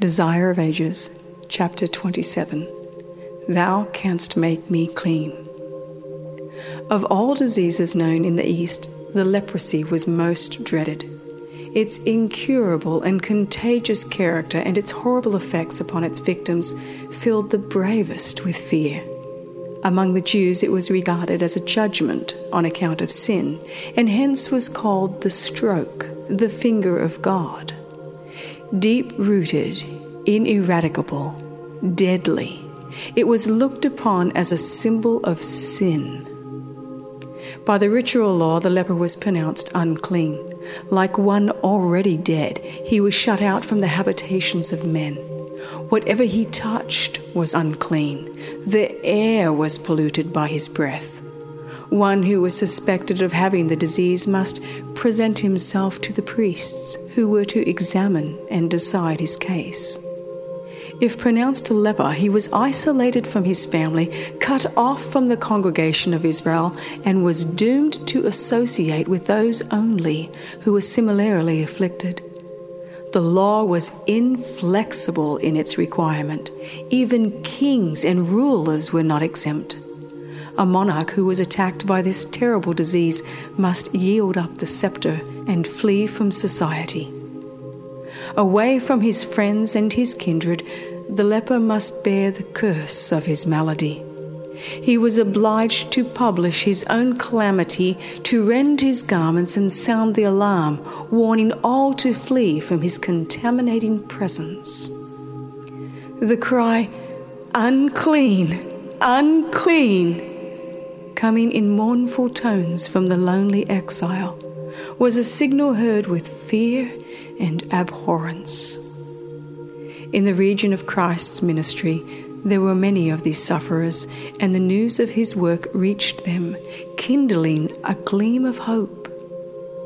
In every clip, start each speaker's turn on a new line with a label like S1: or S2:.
S1: Desire of Ages, chapter 27 Thou canst make me clean. Of all diseases known in the East, the leprosy was most dreaded. Its incurable and contagious character and its horrible effects upon its victims filled the bravest with fear. Among the Jews, it was regarded as a judgment on account of sin, and hence was called the stroke, the finger of God deep rooted, ineradicable, deadly. It was looked upon as a symbol of sin. By the ritual law, the leper was pronounced unclean. Like one already dead, he was shut out from the habitations of men. Whatever he touched was unclean. The air was polluted by his breath. One who was suspected of having the disease must present himself to the priests, who were to examine and decide his case. If pronounced a leper, he was isolated from his family, cut off from the congregation of Israel, and was doomed to associate with those only who were similarly afflicted. The law was inflexible in its requirement. Even kings and rulers were not exempt a monarch who was attacked by this terrible disease must yield up the scepter and flee from society. Away from his friends and his kindred, the leper must bear the curse of his malady. He was obliged to publish his own calamity, to rend his garments and sound the alarm, warning all to flee from his contaminating presence. The cry, Unclean! Unclean! coming in mournful tones from the lonely exile was a signal heard with fear and abhorrence. In the region of Christ's ministry, there were many of these sufferers, and the news of his work reached them, kindling a gleam of hope.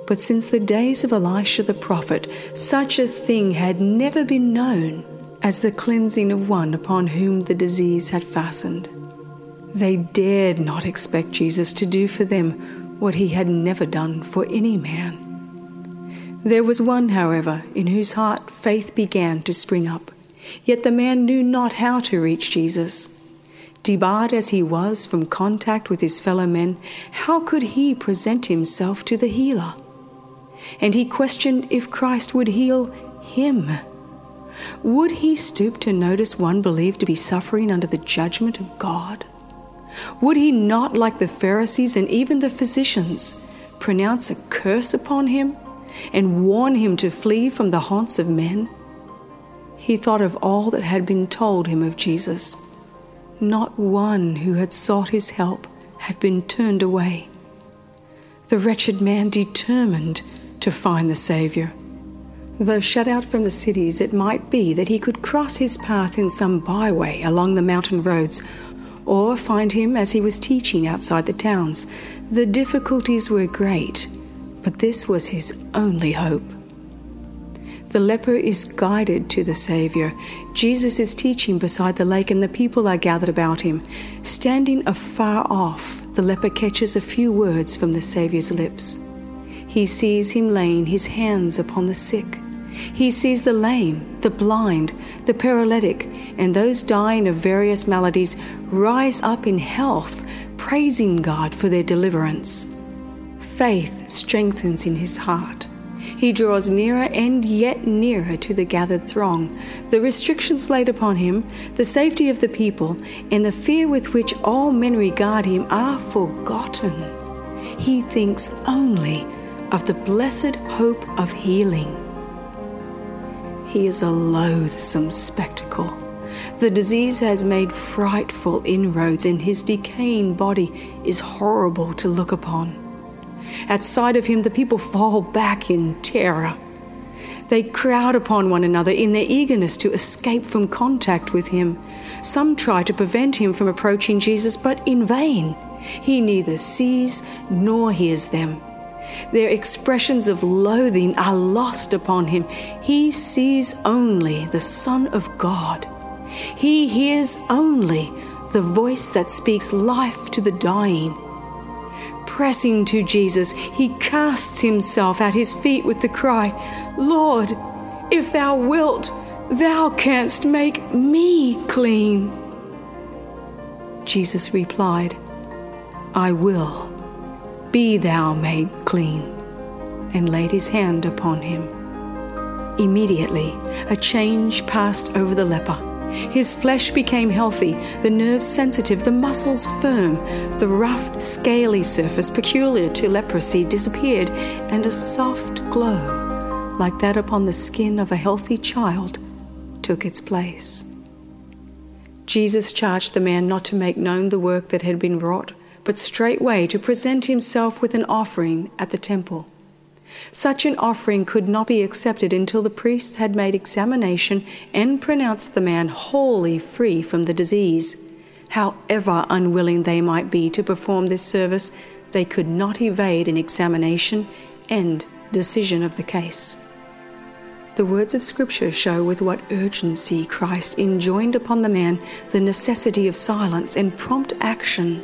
S1: But since the days of Elisha the prophet, such a thing had never been known as the cleansing of one upon whom the disease had fastened. They dared not expect Jesus to do for them what he had never done for any man. There was one, however, in whose heart faith began to spring up, yet the man knew not how to reach Jesus. Debarred as he was from contact with his fellow men, how could he present himself to the healer? And he questioned if Christ would heal him. Would he stoop to notice one believed to be suffering under the judgment of God? Would he not, like the Pharisees and even the physicians, pronounce a curse upon him and warn him to flee from the haunts of men? He thought of all that had been told him of Jesus. Not one who had sought his help had been turned away. The wretched man determined to find the Saviour. Though shut out from the cities, it might be that he could cross his path in some byway along the mountain roads or find him as he was teaching outside the towns. The difficulties were great, but this was his only hope. The leper is guided to the Savior. Jesus is teaching beside the lake, and the people are gathered about him. Standing afar off, the leper catches a few words from the Savior's lips. He sees him laying his hands upon the sick he sees the lame, the blind, the paralytic, and those dying of various maladies rise up in health, praising God for their deliverance. Faith strengthens in his heart. He draws nearer and yet nearer to the gathered throng. The restrictions laid upon him, the safety of the people, and the fear with which all men regard him are forgotten. He thinks only of the blessed hope of healing. He is a loathsome spectacle. The disease has made frightful inroads, and his decaying body is horrible to look upon. At sight of him, the people fall back in terror. They crowd upon one another in their eagerness to escape from contact with him. Some try to prevent him from approaching Jesus, but in vain. He neither sees nor hears them. Their expressions of loathing are lost upon him. He sees only the Son of God. He hears only the voice that speaks life to the dying. Pressing to Jesus, he casts himself at his feet with the cry, Lord, if thou wilt, thou canst make me clean. Jesus replied, I will be thou made clean, and laid his hand upon him. Immediately, a change passed over the leper. His flesh became healthy, the nerves sensitive, the muscles firm, the rough, scaly surface peculiar to leprosy disappeared, and a soft glow, like that upon the skin of a healthy child, took its place. Jesus charged the man not to make known the work that had been wrought but straightway to present himself with an offering at the temple. Such an offering could not be accepted until the priests had made examination and pronounced the man wholly free from the disease. However unwilling they might be to perform this service, they could not evade an examination and decision of the case. The words of Scripture show with what urgency Christ enjoined upon the man the necessity of silence and prompt action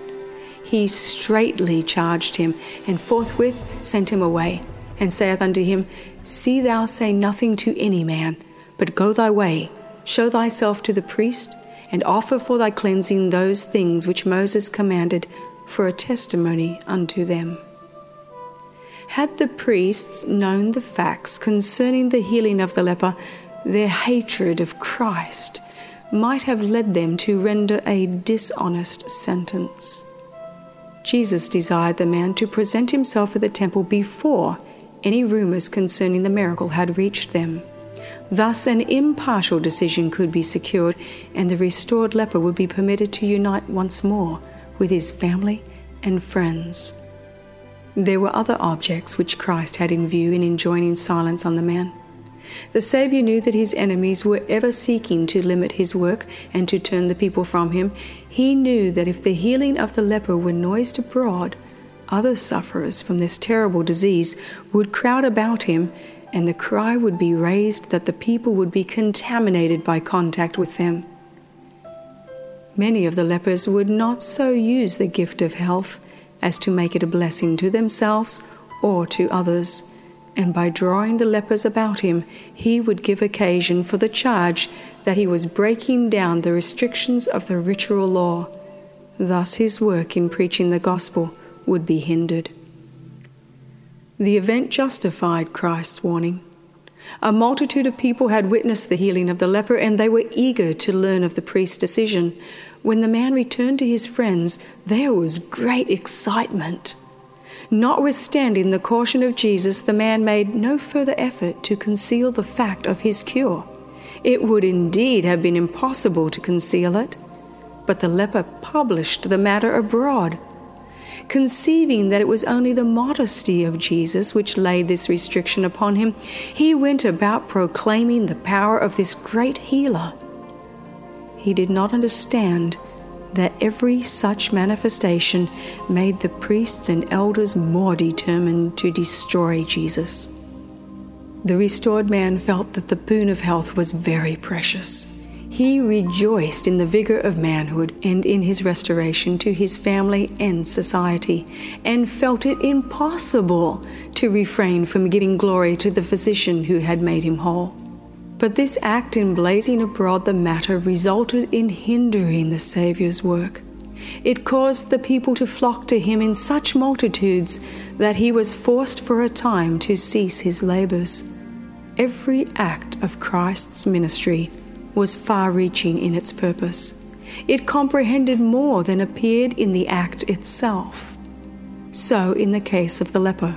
S1: he straightly charged him, and forthwith sent him away, and saith unto him, See thou say nothing to any man, but go thy way, show thyself to the priest, and offer for thy cleansing those things which Moses commanded for a testimony unto them. Had the priests known the facts concerning the healing of the leper, their hatred of Christ might have led them to render a dishonest sentence. Jesus desired the man to present himself at the temple before any rumors concerning the miracle had reached them. Thus, an impartial decision could be secured, and the restored leper would be permitted to unite once more with his family and friends. There were other objects which Christ had in view in enjoining silence on the man. The Saviour knew that his enemies were ever seeking to limit his work and to turn the people from him. He knew that if the healing of the leper were noised abroad, other sufferers from this terrible disease would crowd about him, and the cry would be raised that the people would be contaminated by contact with them. Many of the lepers would not so use the gift of health as to make it a blessing to themselves or to others and by drawing the lepers about him, he would give occasion for the charge that he was breaking down the restrictions of the ritual law. Thus, his work in preaching the gospel would be hindered. The event justified Christ's warning. A multitude of people had witnessed the healing of the leper, and they were eager to learn of the priest's decision. When the man returned to his friends, there was great excitement. Notwithstanding the caution of Jesus, the man made no further effort to conceal the fact of his cure. It would indeed have been impossible to conceal it. But the leper published the matter abroad, conceiving that it was only the modesty of Jesus which laid this restriction upon him, he went about proclaiming the power of this great healer. He did not understand that every such manifestation made the priests and elders more determined to destroy Jesus. The restored man felt that the boon of health was very precious. He rejoiced in the vigor of manhood and in his restoration to his family and society, and felt it impossible to refrain from giving glory to the physician who had made him whole. But this act in blazing abroad the matter resulted in hindering the Saviour's work. It caused the people to flock to him in such multitudes that he was forced for a time to cease his labours. Every act of Christ's ministry was far reaching in its purpose. It comprehended more than appeared in the act itself. So, in the case of the leper,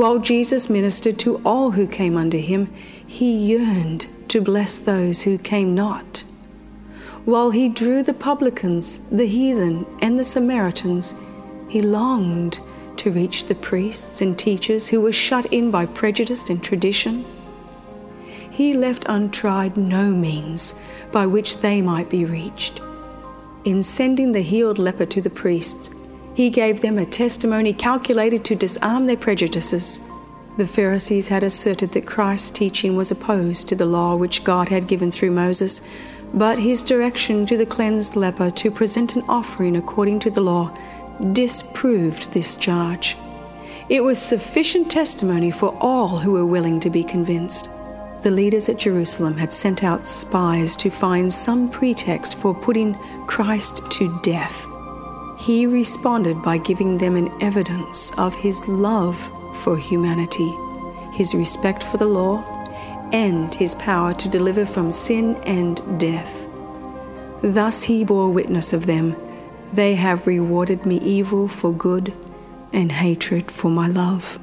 S1: while Jesus ministered to all who came under him, he yearned to bless those who came not. While he drew the publicans, the heathen, and the Samaritans, he longed to reach the priests and teachers who were shut in by prejudice and tradition. He left untried no means by which they might be reached. In sending the healed leper to the priests. He gave them a testimony calculated to disarm their prejudices. The Pharisees had asserted that Christ's teaching was opposed to the law which God had given through Moses, but his direction to the cleansed leper to present an offering according to the law disproved this charge. It was sufficient testimony for all who were willing to be convinced. The leaders at Jerusalem had sent out spies to find some pretext for putting Christ to death he responded by giving them an evidence of his love for humanity, his respect for the law, and his power to deliver from sin and death. Thus he bore witness of them They have rewarded me evil for good, and hatred for my love.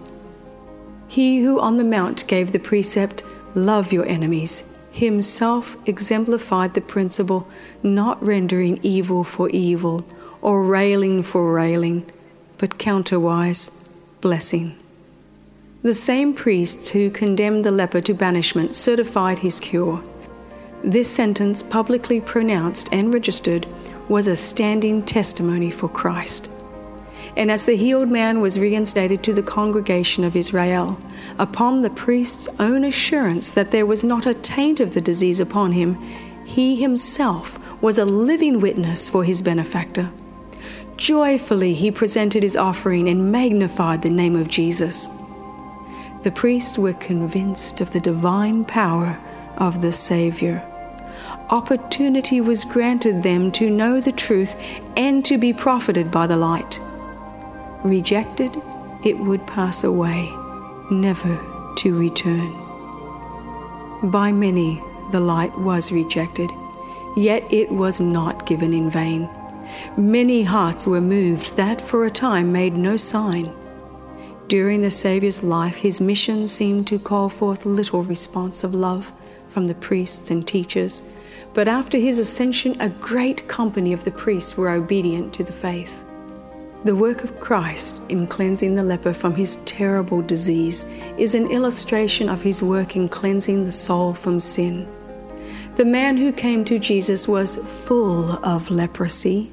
S1: He who on the mount gave the precept, Love your enemies, himself exemplified the principle, not rendering evil for evil or railing for railing, but counterwise blessing. The same priests who condemned the leper to banishment certified his cure. This sentence, publicly pronounced and registered, was a standing testimony for Christ. And as the healed man was reinstated to the congregation of Israel, upon the priest's own assurance that there was not a taint of the disease upon him, he himself was a living witness for his benefactor. Joyfully he presented his offering and magnified the name of Jesus. The priests were convinced of the divine power of the Savior. Opportunity was granted them to know the truth and to be profited by the light. Rejected, it would pass away, never to return. By many, the light was rejected, yet it was not given in vain. Many hearts were moved that for a time made no sign. During the Saviour's life, his mission seemed to call forth little response of love from the priests and teachers, but after his ascension, a great company of the priests were obedient to the faith. The work of Christ in cleansing the leper from his terrible disease is an illustration of his work in cleansing the soul from sin. The man who came to Jesus was full of leprosy.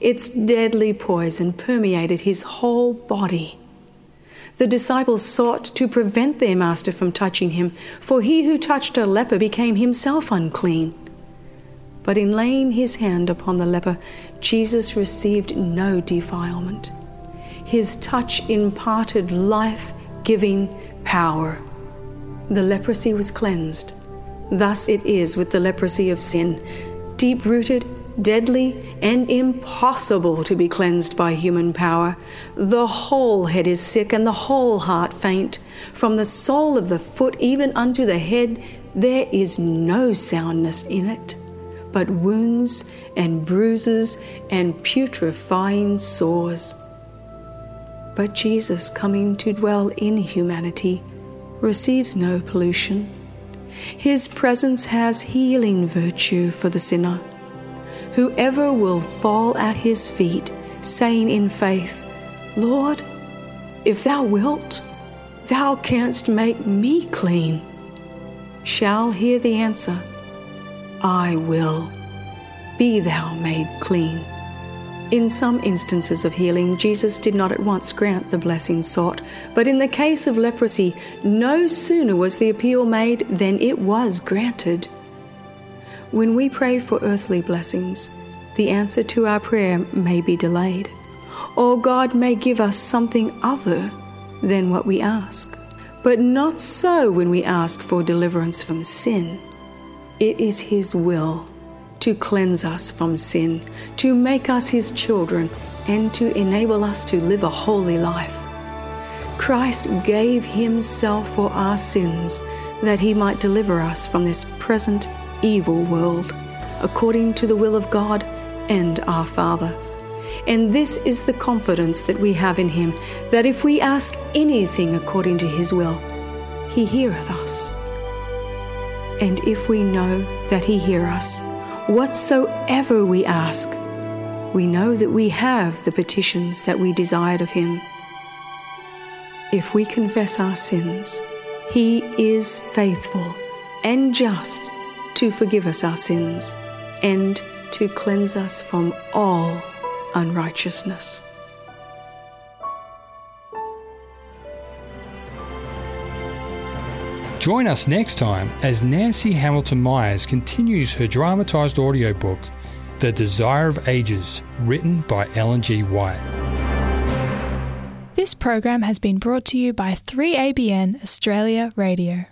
S1: Its deadly poison permeated his whole body. The disciples sought to prevent their master from touching him, for he who touched a leper became himself unclean. But in laying his hand upon the leper, Jesus received no defilement. His touch imparted life giving power. The leprosy was cleansed. Thus it is with the leprosy of sin, deep rooted deadly, and impossible to be cleansed by human power. The whole head is sick, and the whole heart faint. From the sole of the foot even unto the head, there is no soundness in it, but wounds and bruises and putrefying sores. But Jesus, coming to dwell in humanity, receives no pollution. His presence has healing virtue for the sinner whoever will fall at his feet, saying in faith, Lord, if thou wilt, thou canst make me clean, shall hear the answer, I will. Be thou made clean. In some instances of healing, Jesus did not at once grant the blessing sought, but in the case of leprosy, no sooner was the appeal made than it was granted. When we pray for earthly blessings, the answer to our prayer may be delayed, or God may give us something other than what we ask. But not so when we ask for deliverance from sin. It is His will to cleanse us from sin, to make us His children, and to enable us to live a holy life. Christ gave Himself for our sins that He might deliver us from this present evil world, according to the will of God and our Father. And this is the confidence that we have in Him, that if we ask anything according to His will, He heareth us. And if we know that He hear us, whatsoever we ask, we know that we have the petitions that we desired of Him. If we confess our sins, He is faithful and just to forgive us our sins and to cleanse us from all unrighteousness.
S2: Join us next time as Nancy Hamilton Myers continues her dramatised audiobook, The Desire of Ages, written by Ellen G. White.
S3: This program has been brought to you by 3ABN Australia Radio.